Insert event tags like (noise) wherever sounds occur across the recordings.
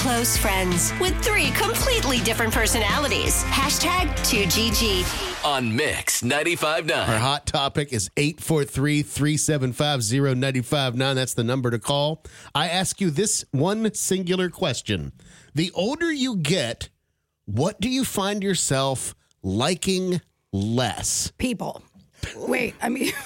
close friends with three completely different personalities. Hashtag 2GG. On Mix 95.9. Our hot topic is 843 375 0959. That's the number to call. I ask you this one singular question. The older you get, what do you find yourself liking less? People. Wait, I mean, (laughs)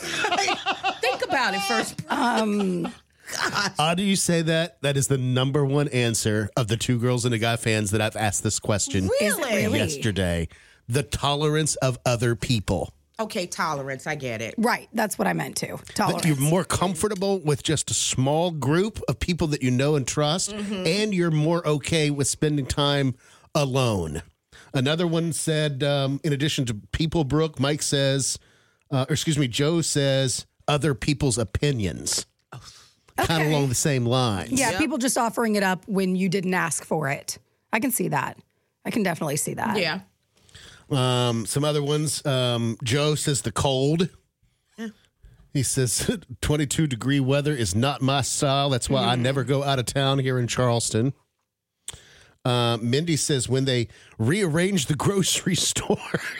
Think about it first. Um, How do you say that? That is the number one answer of the two girls and a guy fans that I've asked this question really? yesterday. The tolerance of other people. Okay, tolerance. I get it. Right, that's what I meant to. That Tolerance. you're more comfortable with just a small group of people that you know and trust, and you're more okay with spending time alone. Another one said, um, in addition to people, Brooke, Mike says, uh, or excuse me, Joe says, other people's opinions. Kind of along the same lines. yeah, people just offering it up when you didn't ask for it. I can see that. I can definitely see that. Yeah. Um, some other ones. Um, Joe says the cold. He says (laughs) 22 degree weather is not my style. That's why I never go out of town here in Charleston. Uh, Mindy says when they rearrange the (laughs) grocery store.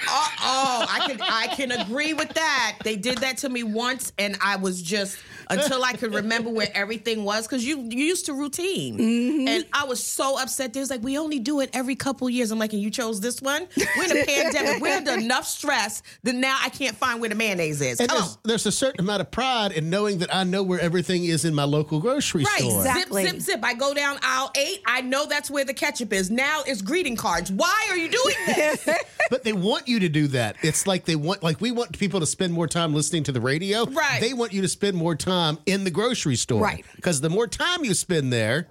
Oh, I can I (laughs) can agree with that. They did that to me once, and I was just until I could (laughs) remember where everything was because you you used to routine, mm-hmm. and I was so upset. There's like, we only do it every couple years. I'm like, and you chose this one. We're in a pandemic. We're under enough stress that now I can't find where the mayonnaise is. and Come there's, on. there's a certain amount of pride in knowing that I know where everything is in my local grocery Right, store. Exactly. zip, zip, zip. I go down aisle eight. I know that's where the ketchup is. Now it's greeting cards. Why are you doing this? (laughs) But they want you to do that. It's like they want, like we want people to spend more time listening to the radio. Right. They want you to spend more time in the grocery store. Right. Because the more time you spend there,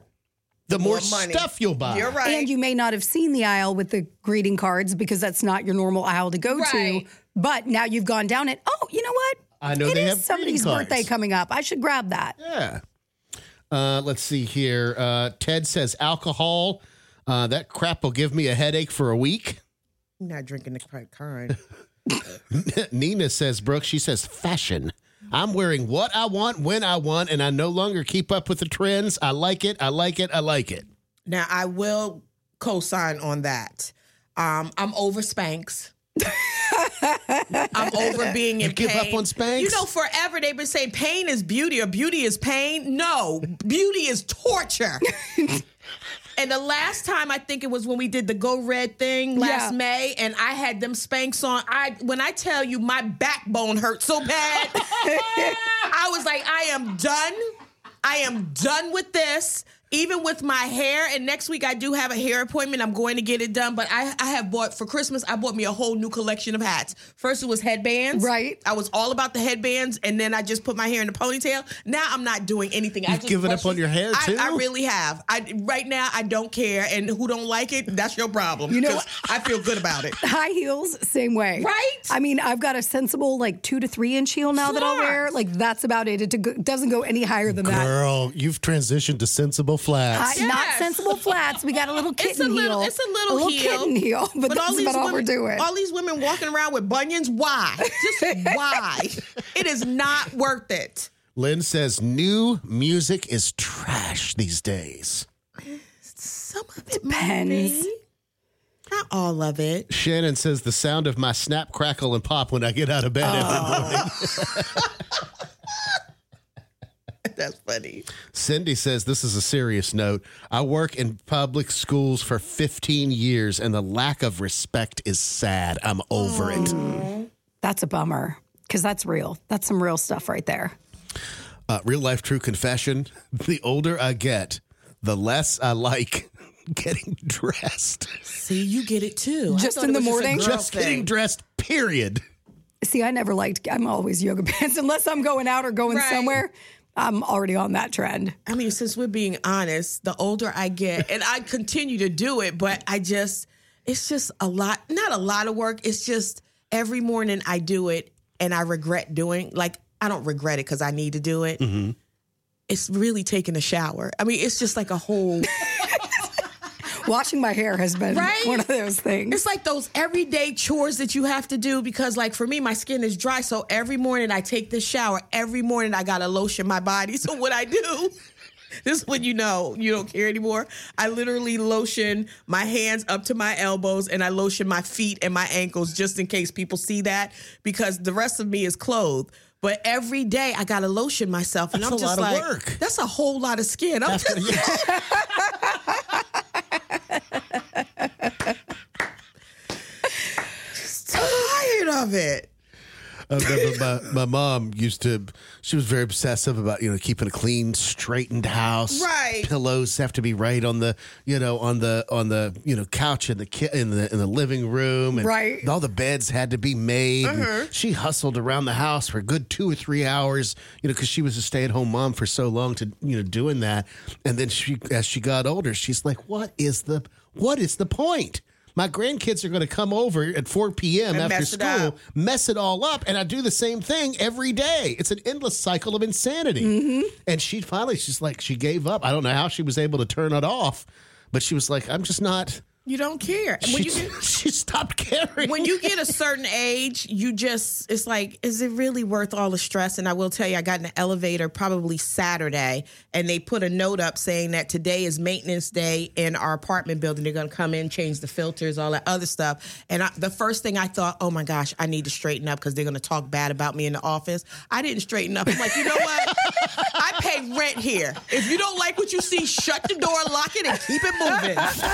the, more, more stuff you'll buy. You're right. And you may not have seen the aisle with the greeting cards because that's not your normal aisle to go Right. to. But now you've gone down it. Oh, you know what? I know It they is have somebody's greeting cards. birthday coming up. I should grab that. Yeah. Uh, let's see here. Uh, Ted says alcohol. Uh, that crap will give me a headache for a week. I'm not drinking the right (laughs) kind. Nina says, Brooke, she says fashion. I'm wearing what I want when I want, and I no longer keep up with the trends. I like it. I like it. I like it. Now I will co-sign on that. Um, I'm over Spanx. I'm over being in You give pain. up on Spanx? You know, forever they've been saying pain is beauty or beauty is pain. No, beauty is torture. (laughs) and the last time I think it was when we did the Go Red thing last Yeah. May, and I had them Spanx on. I when I tell you my backbone hurt so bad, (laughs) I was like, I am done. I am done with this. Even with my hair, and next week I do have a hair appointment. I'm going to get it done. But I, I have bought for Christmas. I bought me a whole new collection of hats. First it was headbands. Right. I was all about the headbands, and then I just put my hair in a ponytail. Now I'm not doing anything. I You've just given up on your hair, I- too? I, really have. I right now I don't care, and who don't like it, that's your problem. You know 'cause I feel good about it. (laughs) High heels, same way. Right? I mean, I've got a sensible like two to three inch heel now that I'll wear. Like that's about it. It doesn't go any higher than that. Girl, you've transitioned to sensible flats. I- Not sensible flats. We got a little (laughs) kitten It's a little, heel. it's a little, heel, kitten heel, but, that's about all we're doing. All these women walking around with bunions. Why? Just (laughs) why? it is not worth it. Lynn says new music is trash these days. Some of it Depends. Not all of it. Shannon says the sound of my snap, crackle, and pop when I get out of bed every oh. morning. (laughs) That's funny. Cindy says this is a serious note. I work in public schools for 15 years, and the lack of respect is sad. I'm over it. That's a bummer because that's real. That's some real stuff right there. Uh, real life true confession (laughs) the older I get, the less I like (laughs) getting dressed. See, you get it too. Just in the morning? a girl Just getting dressed, period. See, I never liked. I'm always yoga (laughs) pants unless I'm going out or going Right. somewhere. I'm already on that trend. I mean, since we're being honest, the older I get, and I continue to do it, but I just, it's just a lot, not a lot of work. It's just every morning I do it and I regret doing, like, I don't regret it because I need to do it. Mm-hmm. It's really taking a shower. I mean, it's just like a whole, Washing my hair has been Right? one of those things. it's like those everyday chores that you have to do because, like, for me, my skin is dry. So every morning I take this shower. Every morning I got to lotion my body. (laughs) So what I do (laughs) This is when you know you don't care anymore. I literally lotion my hands up to my elbows and I lotion my feet and my ankles just in case people see that because the rest of me is clothed. But every day I gotta lotion myself, and That's I'm a just lot of like, work. that's a whole lot of skin. I'm just tired (laughs) of it. Remember my, my mom used to, she was very obsessive about, you know, keeping a clean, straightened house. Right. Pillows have to be right on the, you know, on the, on the, you know, couch in the, ki- in the, in the living room. And Right. All the beds had to be made. Uh-huh. She hustled around the house for a good two or three hours, you know, because she was a stay at home mom for so long to, you know, doing that. And then she, as she got older, she's like, what is the, what is the point? My grandkids are going to come over at 4 p.m. And after mess school, up. mess it all up, and I do the same thing every day. It's an endless cycle of insanity. Mm-hmm. And she finally, she's like, she gave up. I don't know how she was able to turn it off, but she was like, I'm just not. You don't care. When She, you get (laughs) she stopped caring. when you get a (laughs) certain age, you just it's like, is it really worth all the stress? And I will tell you, I got in the elevator probably Saturday, and they put a note up saying that today is maintenance day in our apartment building. They're going to come in, change the filters, all that other stuff. And I, the first thing I thought, oh my gosh, I need to straighten up because they're going to talk bad about me in the office. I didn't straighten up. I'm like, you know what? I pay rent here. If you don't like what you see, shut the door, lock it, and keep it moving. (laughs)